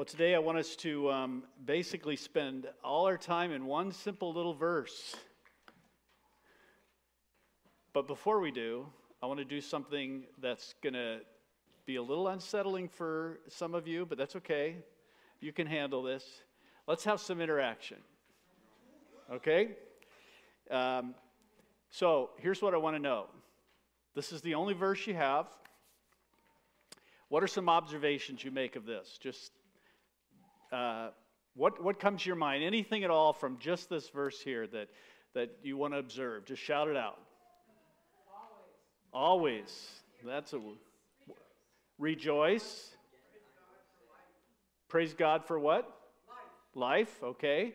Well, today I want us to um, basically spend all our time in one simple little verse. But before we do, I want to do something that's going to be a little unsettling for some of you, but that's okay. You can handle this. Let's have some interaction. Okay? Um, so here's what I want to know this is the only verse you have. What are some observations you make of this? Just uh, what, what comes to your mind? Anything at all from just this verse here that, that you want to observe? Just shout it out. Always. Always. That's a rejoice. Praise God for what? Life. Life. Okay.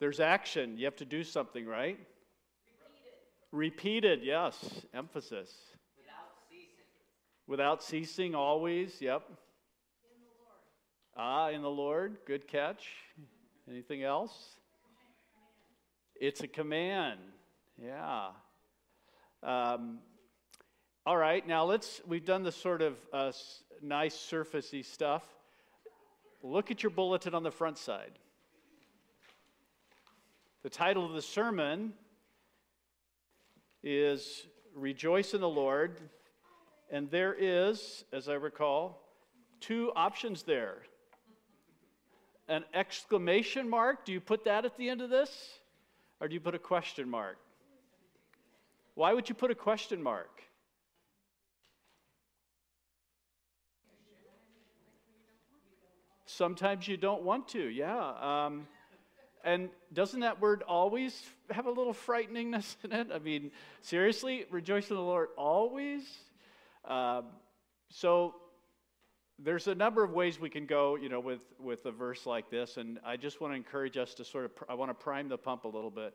There's action. You have to do something, right? Repeated. Repeated. Yes. Emphasis. Without ceasing. Without ceasing. Always. Yep. Ah, in the Lord. Good catch. Anything else? It's a command. Yeah. Um, all right, now let's, we've done the sort of uh, nice surfacey stuff. Look at your bulletin on the front side. The title of the sermon is Rejoice in the Lord. And there is, as I recall, two options there an exclamation mark? Do you put that at the end of this? Or do you put a question mark? Why would you put a question mark? Sometimes you don't want to, yeah. Um, and doesn't that word always have a little frighteningness in it? I mean, seriously, rejoice in the Lord always? Um, so there's a number of ways we can go, you know, with, with a verse like this, and I just want to encourage us to sort of, I want to prime the pump a little bit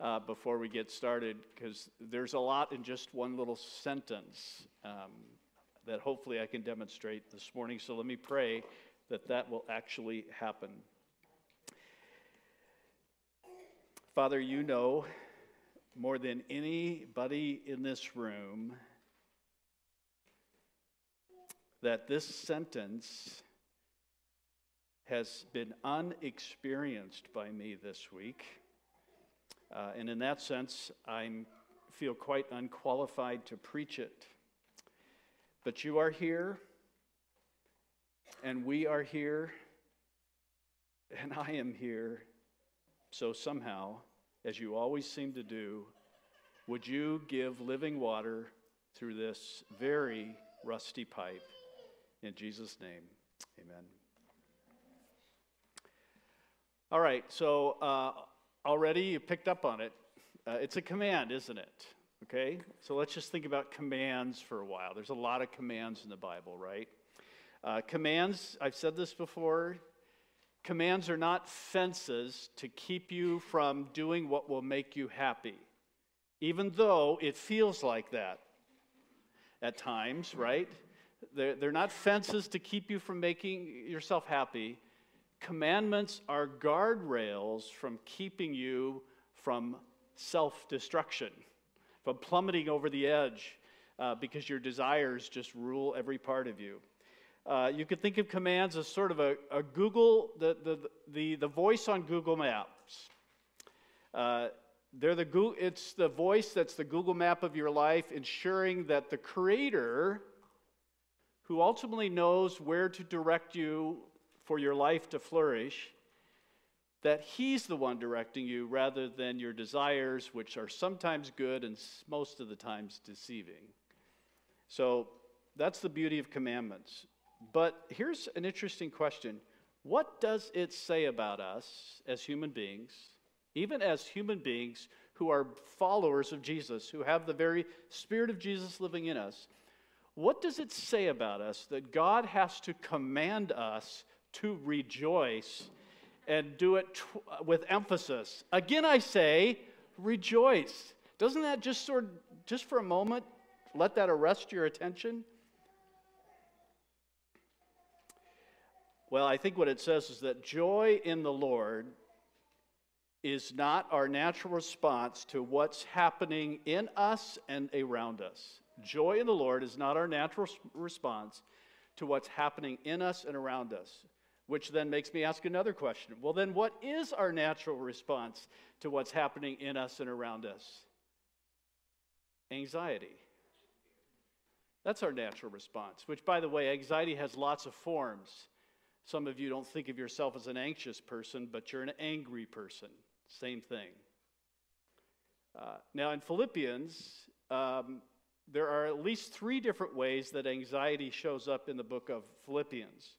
uh, before we get started, because there's a lot in just one little sentence um, that hopefully I can demonstrate this morning. So let me pray that that will actually happen. Father, you know more than anybody in this room that this sentence has been unexperienced by me this week. Uh, and in that sense, I feel quite unqualified to preach it. But you are here, and we are here, and I am here. So somehow, as you always seem to do, would you give living water through this very rusty pipe? In Jesus' name, amen. All right, so uh, already you picked up on it. Uh, it's a command, isn't it? Okay, so let's just think about commands for a while. There's a lot of commands in the Bible, right? Uh, commands, I've said this before, commands are not fences to keep you from doing what will make you happy, even though it feels like that at times, right? They're, they're not fences to keep you from making yourself happy. Commandments are guardrails from keeping you from self destruction, from plummeting over the edge uh, because your desires just rule every part of you. Uh, you could think of commands as sort of a, a Google, the, the, the, the voice on Google Maps. Uh, they're the, it's the voice that's the Google map of your life, ensuring that the Creator who ultimately knows where to direct you for your life to flourish, that He's the one directing you rather than your desires, which are sometimes good and most of the times deceiving. So that's the beauty of commandments. But here's an interesting question What does it say about us as human beings, even as human beings who are followers of Jesus, who have the very Spirit of Jesus living in us? What does it say about us that God has to command us to rejoice and do it tw- with emphasis? Again, I say, rejoice. Doesn't that just sort of, just for a moment, let that arrest your attention? Well, I think what it says is that joy in the Lord is not our natural response to what's happening in us and around us. Joy in the Lord is not our natural response to what's happening in us and around us, which then makes me ask another question. Well, then, what is our natural response to what's happening in us and around us? Anxiety. That's our natural response, which, by the way, anxiety has lots of forms. Some of you don't think of yourself as an anxious person, but you're an angry person. Same thing. Uh, now, in Philippians, um, there are at least three different ways that anxiety shows up in the book of Philippians.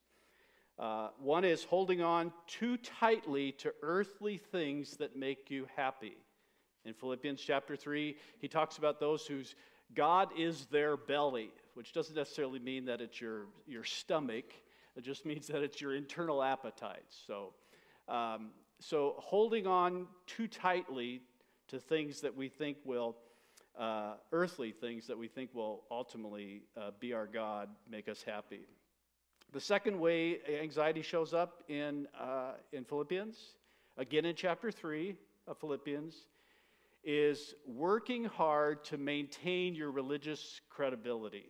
Uh, one is holding on too tightly to earthly things that make you happy. In Philippians chapter 3, he talks about those whose God is their belly, which doesn't necessarily mean that it's your, your stomach, it just means that it's your internal appetites. So, um, so holding on too tightly to things that we think will, uh, earthly things that we think will ultimately uh, be our God, make us happy. The second way anxiety shows up in, uh, in Philippians, again in chapter 3 of Philippians, is working hard to maintain your religious credibility.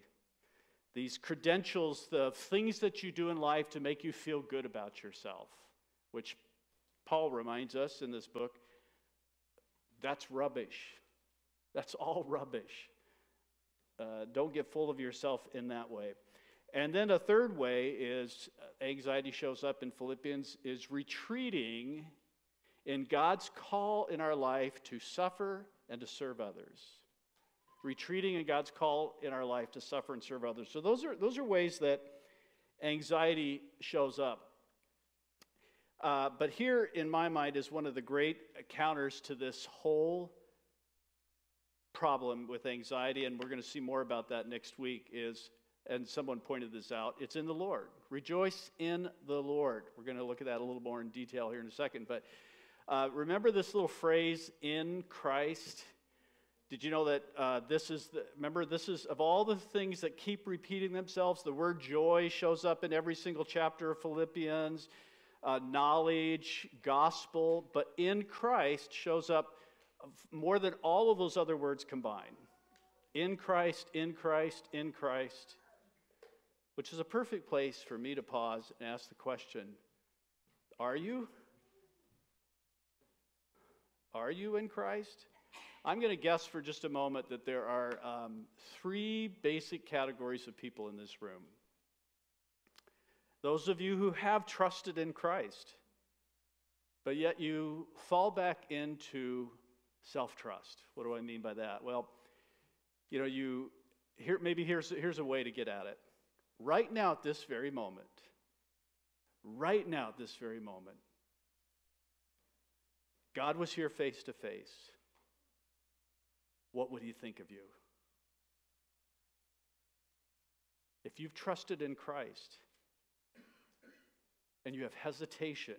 These credentials, the things that you do in life to make you feel good about yourself, which Paul reminds us in this book that's rubbish. That's all rubbish. Uh, don't get full of yourself in that way. And then a third way is uh, anxiety shows up in Philippians is retreating in God's call in our life to suffer and to serve others. Retreating in God's call in our life to suffer and serve others. So those are those are ways that anxiety shows up. Uh, but here, in my mind, is one of the great counters to this whole problem with anxiety, and we're going to see more about that next week. Is and someone pointed this out. It's in the Lord. Rejoice in the Lord. We're going to look at that a little more in detail here in a second. But uh, remember this little phrase, in Christ? Did you know that uh, this is, the, remember, this is, of all the things that keep repeating themselves, the word joy shows up in every single chapter of Philippians uh, knowledge, gospel, but in Christ shows up more than all of those other words combined. In Christ, in Christ, in Christ, which is a perfect place for me to pause and ask the question Are you? Are you in Christ? I'm going to guess for just a moment that there are um, three basic categories of people in this room. Those of you who have trusted in Christ, but yet you fall back into self trust. What do I mean by that? Well, you know, you here maybe here's here's a way to get at it. Right now at this very moment, right now at this very moment, God was here face to face. What would he think of you? If you've trusted in Christ, and you have hesitation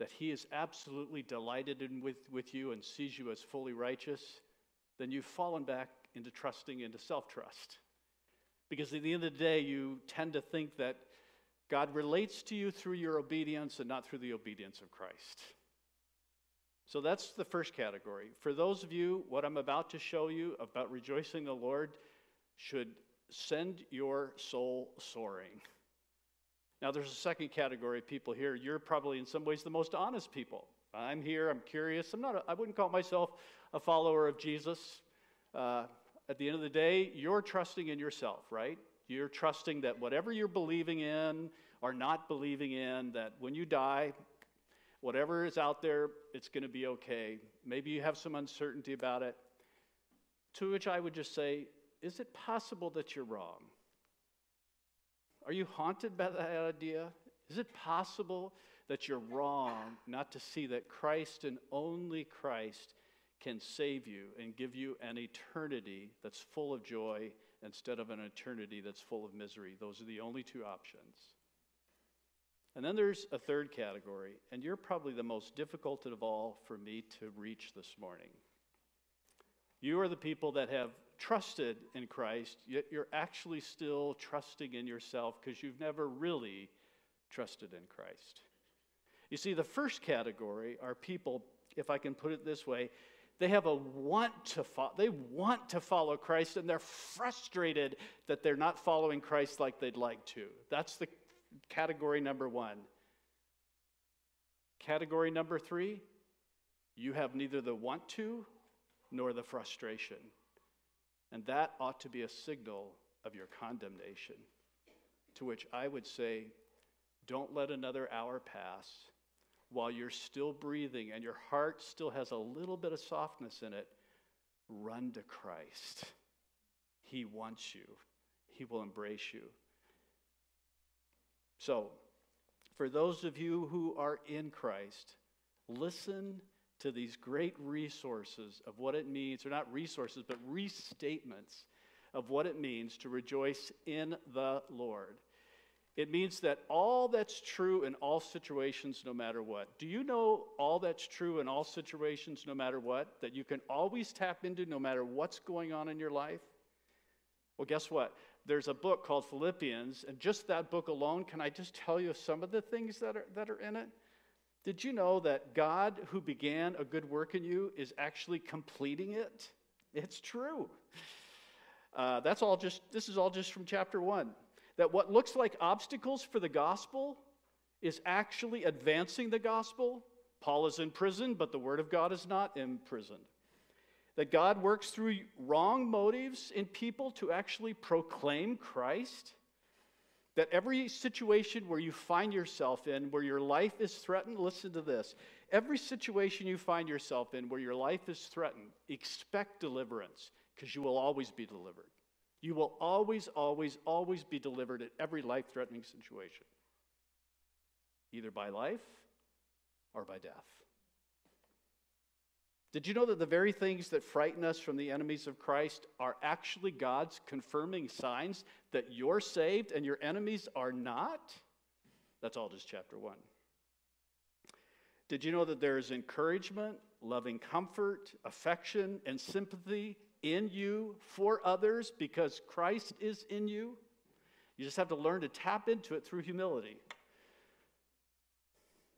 that he is absolutely delighted in with, with you and sees you as fully righteous, then you've fallen back into trusting into self trust. Because at the end of the day, you tend to think that God relates to you through your obedience and not through the obedience of Christ. So that's the first category. For those of you, what I'm about to show you about rejoicing the Lord should send your soul soaring. Now, there's a second category of people here. You're probably, in some ways, the most honest people. I'm here, I'm curious. I'm not, a, I wouldn't call myself a follower of Jesus. Uh, at the end of the day, you're trusting in yourself, right? You're trusting that whatever you're believing in or not believing in, that when you die, whatever is out there, it's going to be okay. Maybe you have some uncertainty about it. To which I would just say, is it possible that you're wrong? Are you haunted by that idea? Is it possible that you're wrong not to see that Christ and only Christ can save you and give you an eternity that's full of joy instead of an eternity that's full of misery? Those are the only two options. And then there's a third category, and you're probably the most difficult of all for me to reach this morning. You are the people that have trusted in Christ, yet you're actually still trusting in yourself because you've never really trusted in Christ. You see, the first category are people, if I can put it this way, They have a want to follow, they want to follow Christ and they're frustrated that they're not following Christ like they'd like to. That's the category number 1. Category number 3, you have neither the want to nor the frustration. And that ought to be a signal of your condemnation. To which I would say, don't let another hour pass while you're still breathing and your heart still has a little bit of softness in it. Run to Christ. He wants you, He will embrace you. So, for those of you who are in Christ, listen to these great resources of what it means, or not resources, but restatements of what it means to rejoice in the Lord. It means that all that's true in all situations, no matter what. Do you know all that's true in all situations, no matter what? That you can always tap into no matter what's going on in your life? Well, guess what? There's a book called Philippians, and just that book alone, can I just tell you some of the things that are, that are in it? Did you know that God, who began a good work in you, is actually completing it? It's true. Uh, that's all just, this is all just from chapter one. That what looks like obstacles for the gospel is actually advancing the gospel. Paul is in prison, but the word of God is not imprisoned. That God works through wrong motives in people to actually proclaim Christ that every situation where you find yourself in, where your life is threatened, listen to this. Every situation you find yourself in where your life is threatened, expect deliverance because you will always be delivered. You will always, always, always be delivered at every life threatening situation, either by life or by death. Did you know that the very things that frighten us from the enemies of Christ are actually God's confirming signs that you're saved and your enemies are not? That's all just chapter one. Did you know that there is encouragement, loving comfort, affection, and sympathy in you for others because Christ is in you? You just have to learn to tap into it through humility.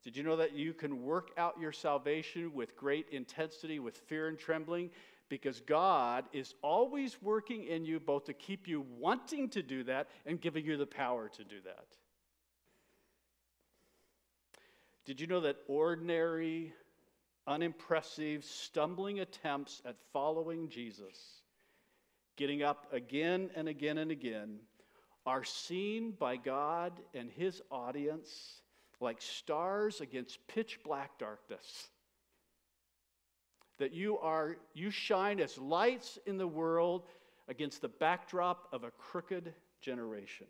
Did you know that you can work out your salvation with great intensity, with fear and trembling? Because God is always working in you both to keep you wanting to do that and giving you the power to do that. Did you know that ordinary, unimpressive, stumbling attempts at following Jesus, getting up again and again and again, are seen by God and His audience like stars against pitch black darkness. That you are, you shine as lights in the world against the backdrop of a crooked generation.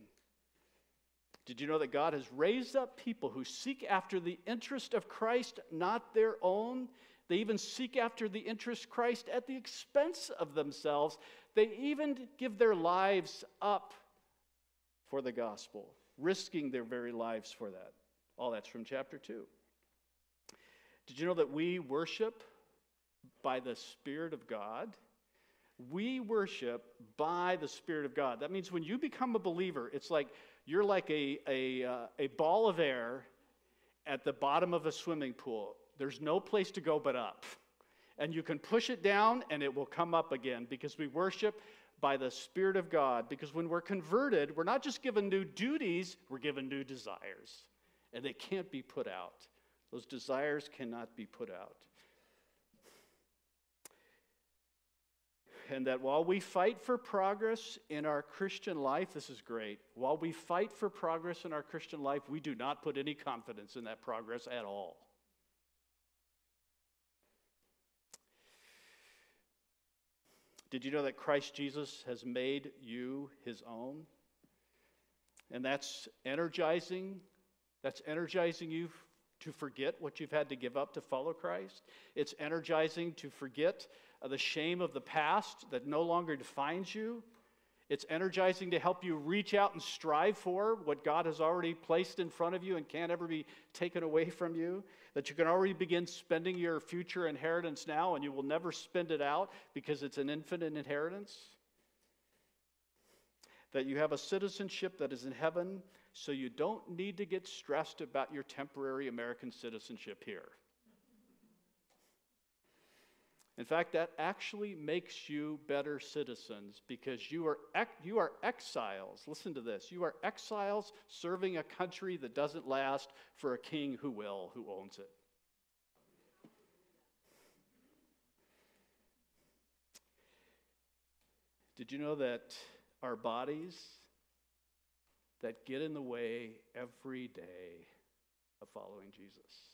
Did you know that God has raised up people who seek after the interest of Christ, not their own? They even seek after the interest Christ at the expense of themselves. They even give their lives up for the gospel, risking their very lives for that. All that's from chapter 2. Did you know that we worship by the Spirit of God? We worship by the Spirit of God. That means when you become a believer, it's like you're like a, a, uh, a ball of air at the bottom of a swimming pool. There's no place to go but up. And you can push it down and it will come up again because we worship by the Spirit of God. Because when we're converted, we're not just given new duties, we're given new desires and they can't be put out. Those desires cannot be put out. And that while we fight for progress in our Christian life, this is great. While we fight for progress in our Christian life, we do not put any confidence in that progress at all. Did you know that Christ Jesus has made you his own? And that's energizing that's energizing you to forget what you've had to give up to follow Christ. It's energizing to forget uh, the shame of the past that no longer defines you. It's energizing to help you reach out and strive for what God has already placed in front of you and can't ever be taken away from you. That you can already begin spending your future inheritance now and you will never spend it out because it's an infinite inheritance. That you have a citizenship that is in heaven so you don't need to get stressed about your temporary American citizenship here. In fact, that actually makes you better citizens because you are, you are exiles. Listen to this. You are exiles serving a country that doesn't last for a king who will, who owns it. Did you know that our bodies that get in the way every day of following Jesus?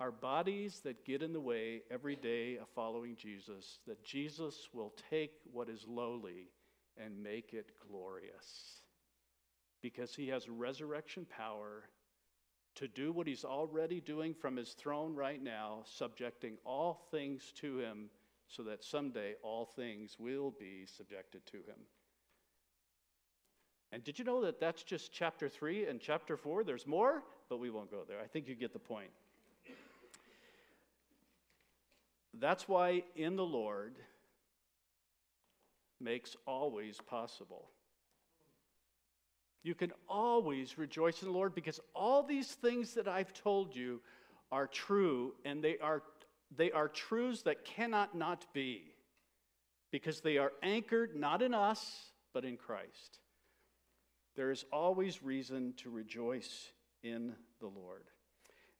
our bodies that get in the way every day of following Jesus, that Jesus will take what is lowly and make it glorious. Because he has resurrection power to do what he's already doing from his throne right now, subjecting all things to him, so that someday all things will be subjected to him. And did you know that that's just chapter 3 and chapter 4? There's more, but we won't go there. I think you get the point. That's why in the Lord makes always possible. You can always rejoice in the Lord because all these things that I've told you are true and they are they are truths that cannot not be because they are anchored not in us but in Christ. There is always reason to rejoice in the Lord.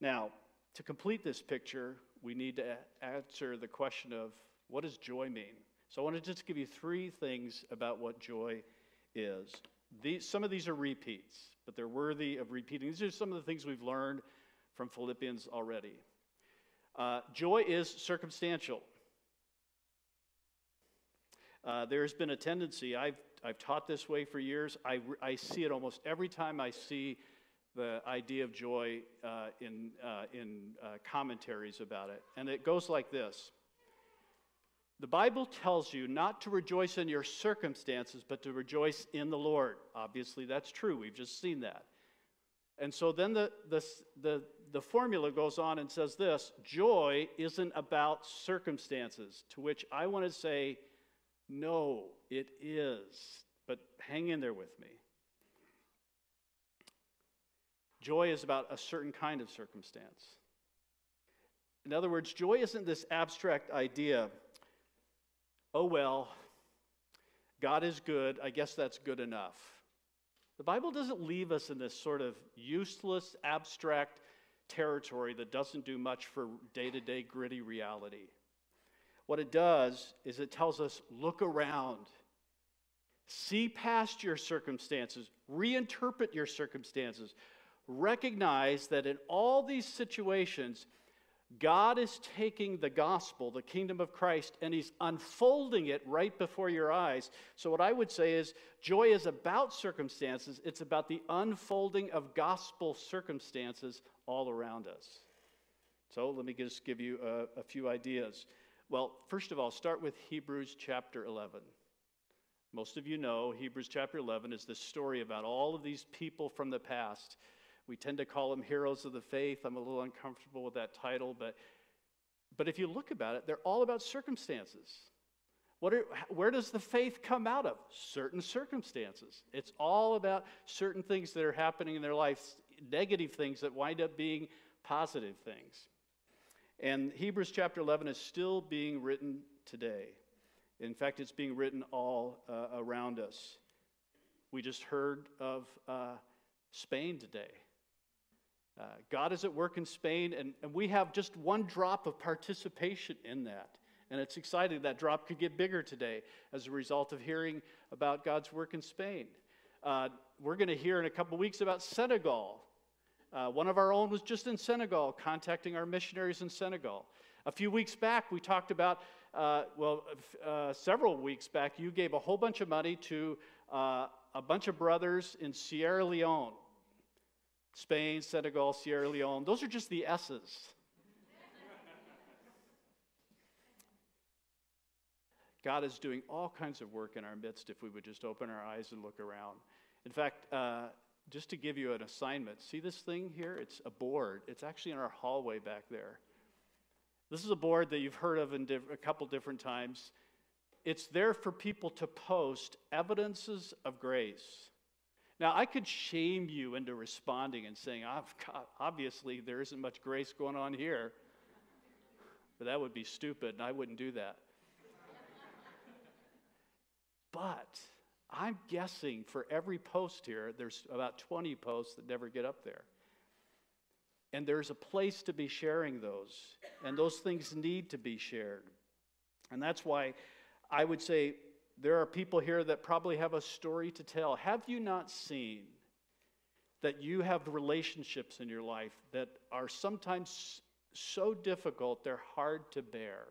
Now, to complete this picture, we need to answer the question of what does joy mean? So I want to just give you three things about what joy is. These, some of these are repeats, but they're worthy of repeating. These are some of the things we've learned from Philippians already. Uh, joy is circumstantial. Uh, there's been a tendency, I've, I've taught this way for years. I, I see it almost every time I see the idea of joy uh, in, uh, in uh, commentaries about it. And it goes like this The Bible tells you not to rejoice in your circumstances, but to rejoice in the Lord. Obviously, that's true. We've just seen that. And so then the, the, the, the formula goes on and says this joy isn't about circumstances, to which I want to say, no, it is. But hang in there with me. Joy is about a certain kind of circumstance. In other words, joy isn't this abstract idea, oh, well, God is good, I guess that's good enough. The Bible doesn't leave us in this sort of useless, abstract territory that doesn't do much for day to day gritty reality. What it does is it tells us look around, see past your circumstances, reinterpret your circumstances, recognize that in all these situations, God is taking the gospel, the kingdom of Christ, and He's unfolding it right before your eyes. So, what I would say is joy is about circumstances, it's about the unfolding of gospel circumstances all around us. So, let me just give you a, a few ideas. Well, first of all, start with Hebrews chapter 11. Most of you know Hebrews chapter 11 is the story about all of these people from the past we tend to call them heroes of the faith. I'm a little uncomfortable with that title, but, but if you look about it, they're all about circumstances. What are, where does the faith come out of? Certain circumstances. It's all about certain things that are happening in their life, negative things that wind up being positive things. And Hebrews chapter 11 is still being written today. In fact, it's being written all uh, around us. We just heard of uh, Spain today. Uh, God is at work in Spain, and, and we have just one drop of participation in that. And it's exciting that drop could get bigger today as a result of hearing about God's work in Spain. Uh, we're going to hear in a couple weeks about Senegal. Uh, one of our own was just in Senegal, contacting our missionaries in Senegal. A few weeks back, we talked about, uh, well, uh, several weeks back, you gave a whole bunch of money to uh, a bunch of brothers in Sierra Leone. Spain, Senegal, Sierra Leone. Those are just the S's. God is doing all kinds of work in our midst if we would just open our eyes and look around. In fact, uh, just to give you an assignment, see this thing here? It's a board. It's actually in our hallway back there. This is a board that you've heard of in diff- a couple different times. It's there for people to post evidences of grace. Now, I could shame you into responding and saying, ah, obviously, there isn't much grace going on here. but that would be stupid, and I wouldn't do that. but I'm guessing for every post here, there's about 20 posts that never get up there. And there's a place to be sharing those, and those things need to be shared. And that's why I would say there are people here that probably have a story to tell. Have you not seen that you have relationships in your life that are sometimes so difficult they're hard to bear?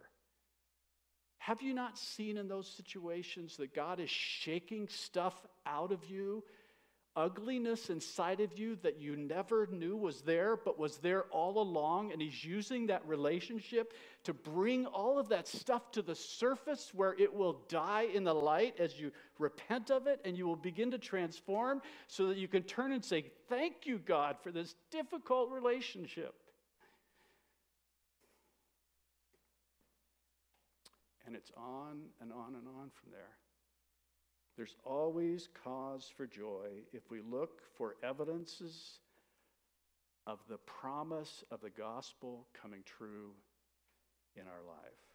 Have you not seen in those situations that God is shaking stuff out of you ugliness inside of you that you never knew was there, but was there all along. And He's using that relationship to bring all of that stuff to the surface where it will die in the light as you repent of it and you will begin to transform so that you can turn and say, Thank you, God, for this difficult relationship. And it's on and on and on from there. There's always cause for joy if we look for evidences of the promise of the gospel coming true in our life.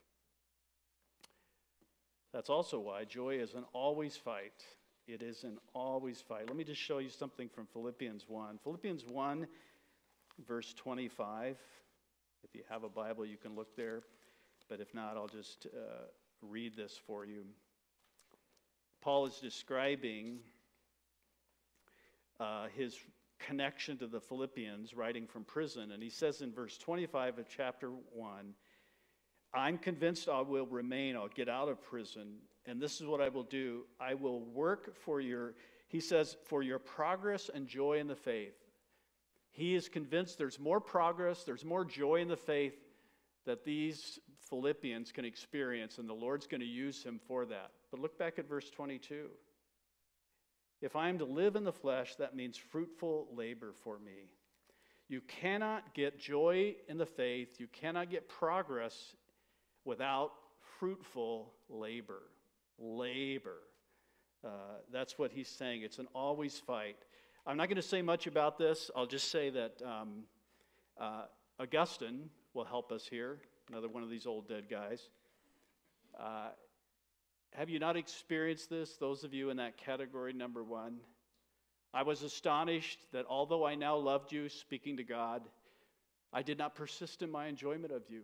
That's also why joy is an always fight. It is an always fight. Let me just show you something from Philippians 1. Philippians 1, verse 25. If you have a Bible, you can look there. But if not, I'll just uh, read this for you. Paul is describing uh, his connection to the Philippians, writing from prison. And he says in verse 25 of chapter 1 I'm convinced I will remain, I'll get out of prison, and this is what I will do I will work for your, he says, for your progress and joy in the faith. He is convinced there's more progress, there's more joy in the faith that these Philippians can experience, and the Lord's going to use him for that. But look back at verse 22. If I am to live in the flesh, that means fruitful labor for me. You cannot get joy in the faith, you cannot get progress without fruitful labor. Labor. Uh, that's what he's saying. It's an always fight. I'm not going to say much about this. I'll just say that um, uh, Augustine will help us here, another one of these old dead guys. Uh, have you not experienced this, those of you in that category number one? I was astonished that although I now loved you, speaking to God, I did not persist in my enjoyment of you.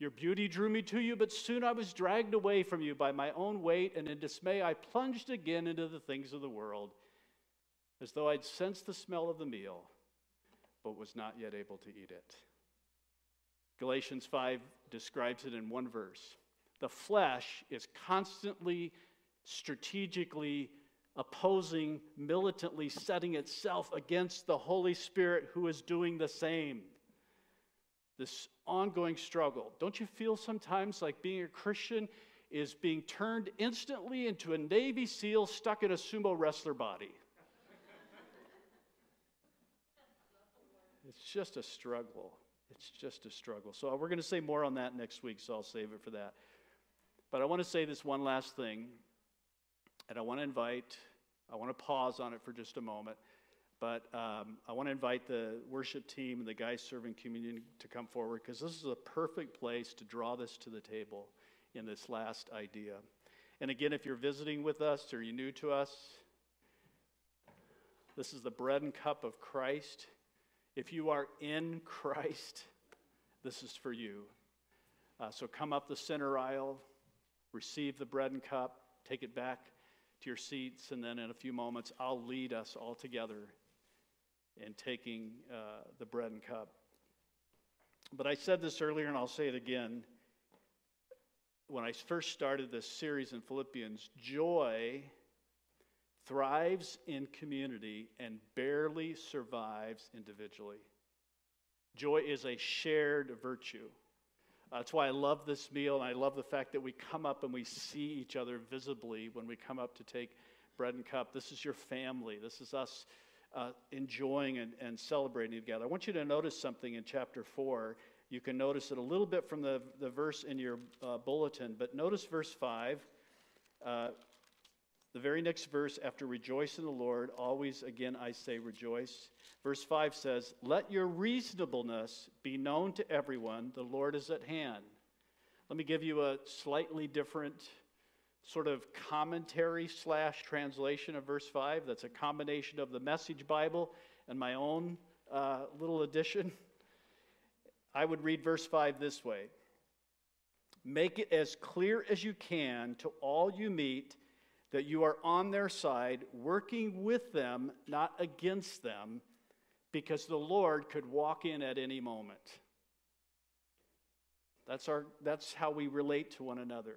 Your beauty drew me to you, but soon I was dragged away from you by my own weight, and in dismay I plunged again into the things of the world, as though I'd sensed the smell of the meal, but was not yet able to eat it. Galatians 5 describes it in one verse the flesh is constantly, strategically opposing, militantly setting itself against the Holy Spirit who is doing the same. This ongoing struggle. Don't you feel sometimes like being a Christian is being turned instantly into a Navy SEAL stuck in a sumo wrestler body? it's just a struggle. It's just a struggle. So we're going to say more on that next week, so I'll save it for that. But I want to say this one last thing, and I want to invite, I want to pause on it for just a moment. But um, I want to invite the worship team and the guys serving communion to come forward because this is a perfect place to draw this to the table in this last idea. And again, if you're visiting with us or you're new to us, this is the bread and cup of Christ. If you are in Christ, this is for you. Uh, so come up the center aisle receive the bread and cup, take it back to your seats, and then in a few moments, I'll lead us all together in taking uh, the bread and cup. But I said this earlier, and I'll say it again. When I first started this series in Philippians, joy thrives in community and barely survives individually. Joy is a shared virtue. Uh, that's why I love this meal, and I love the fact that we come up and we see each other visibly when we come up to take bread and cup. This is your family. This is us uh, enjoying and, and celebrating together. I want you to notice something in chapter 4. You can notice it a little bit from the, the verse in your uh, bulletin, but notice verse 5. The very next verse, after rejoice in the Lord, always again I say rejoice. Verse 5 says, Let your reasonableness be known to everyone, the Lord is at hand. Let me give you a slightly different sort of commentary slash translation of verse 5. That's a combination of the Message Bible and my own uh, little addition. I would read verse 5 this way Make it as clear as you can to all you meet that you are on their side, working with them, not against them, because the Lord could walk in at any moment. That's, our, that's how we relate to one another.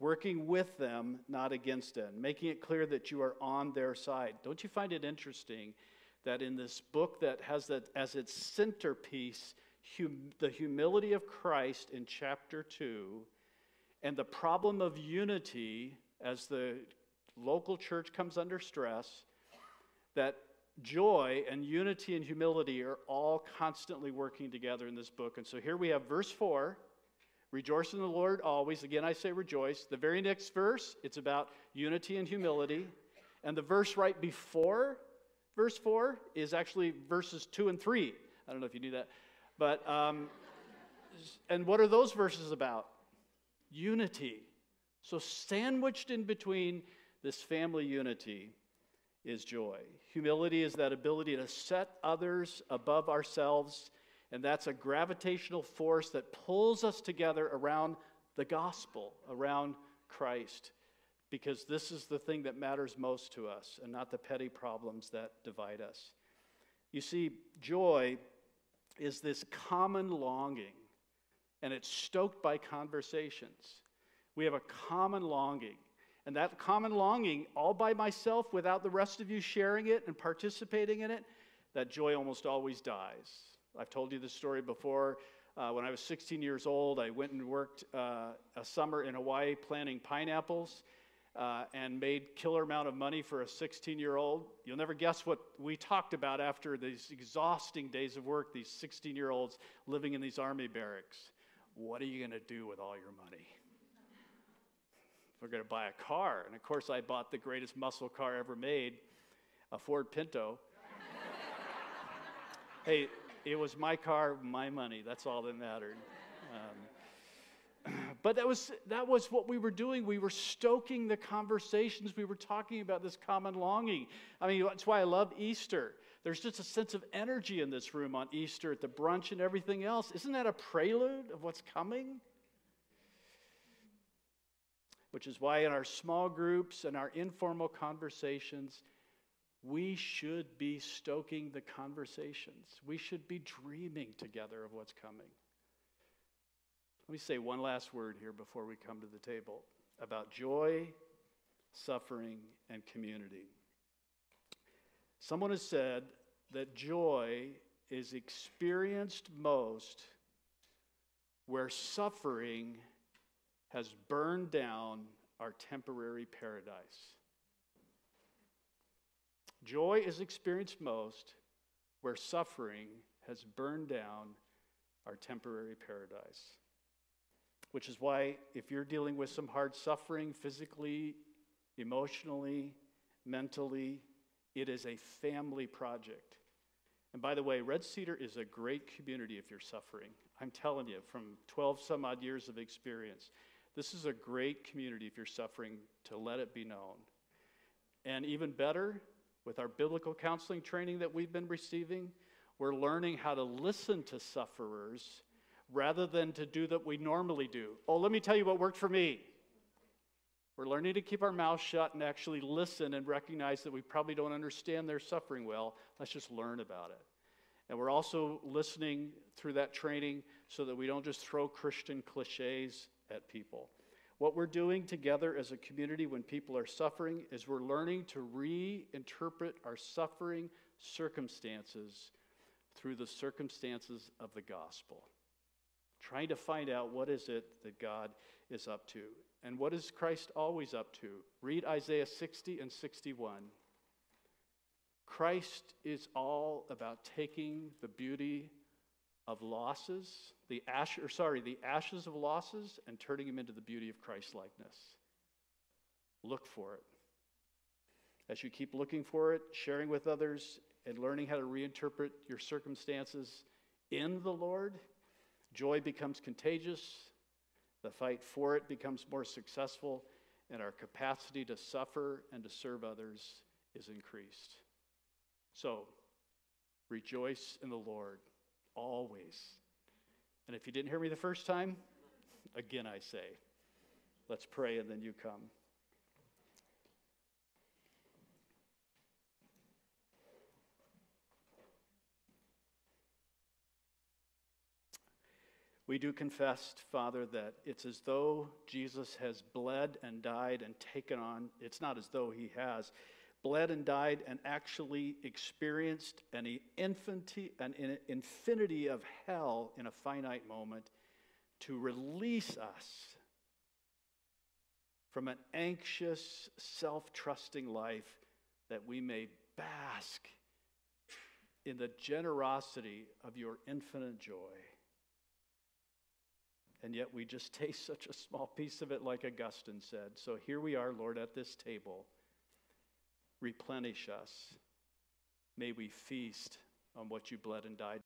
Working with them, not against them, making it clear that you are on their side. Don't you find it interesting that in this book that has that as its centerpiece hum, the humility of Christ in chapter 2 and the problem of unity as the local church comes under stress, that joy and unity and humility are all constantly working together in this book. And so here we have verse 4 Rejoice in the Lord always. Again, I say rejoice. The very next verse, it's about unity and humility. And the verse right before verse 4 is actually verses 2 and 3. I don't know if you knew that. But, um, and what are those verses about? Unity. So, sandwiched in between this family unity is joy. Humility is that ability to set others above ourselves, and that's a gravitational force that pulls us together around the gospel, around Christ, because this is the thing that matters most to us and not the petty problems that divide us. You see, joy is this common longing, and it's stoked by conversations. We have a common longing. And that common longing, all by myself, without the rest of you sharing it and participating in it, that joy almost always dies. I've told you this story before. Uh, when I was 16 years old, I went and worked uh, a summer in Hawaii planting pineapples uh, and made killer amount of money for a 16 year old. You'll never guess what we talked about after these exhausting days of work, these 16 year olds living in these army barracks. What are you going to do with all your money? We're going to buy a car. And of course, I bought the greatest muscle car ever made, a Ford Pinto. hey, it was my car, my money. That's all that mattered. Um, but that was, that was what we were doing. We were stoking the conversations. We were talking about this common longing. I mean, that's why I love Easter. There's just a sense of energy in this room on Easter at the brunch and everything else. Isn't that a prelude of what's coming? which is why in our small groups and our informal conversations, we should be stoking the conversations. We should be dreaming together of what's coming. Let me say one last word here before we come to the table about joy, suffering, and community. Someone has said that joy is experienced most where suffering has burned down our temporary paradise. Joy is experienced most where suffering has burned down our temporary paradise. Which is why, if you're dealing with some hard suffering physically, emotionally, mentally, it is a family project. And by the way, Red Cedar is a great community if you're suffering. I'm telling you, from 12 some odd years of experience. This is a great community if you're suffering to let it be known. And even better, with our biblical counseling training that we've been receiving, we're learning how to listen to sufferers rather than to do that we normally do. Oh, let me tell you what worked for me. We're learning to keep our mouth shut and actually listen and recognize that we probably don't understand their suffering well. Let's just learn about it. And we're also listening through that training so that we don't just throw Christian cliches at people. What we're doing together as a community when people are suffering is we're learning to reinterpret our suffering circumstances through the circumstances of the gospel. Trying to find out what is it that God is up to. And what is Christ always up to? Read Isaiah 60 and 61. Christ is all about taking the beauty of losses, the ash, or sorry, the ashes of losses, and turning them into the beauty of Christ likeness. look for it. As you keep looking for it, sharing with others, and learning how to reinterpret your circumstances in the Lord, joy becomes contagious, the fight for it becomes more successful, and our capacity to suffer and to serve others is increased. So, rejoice in the Lord always. And if you didn't hear me the first time, again I say, let's pray and then you come. We do confess, Father, that it's as though Jesus has bled and died and taken on, it's not as though he has bled and died and actually experienced an infinity, an infinity of hell in a finite moment to release us from an anxious, self trusting life that we may bask in the generosity of your infinite joy. And yet we just taste such a small piece of it, like Augustine said. So here we are, Lord, at this table. Replenish us. May we feast on what you bled and died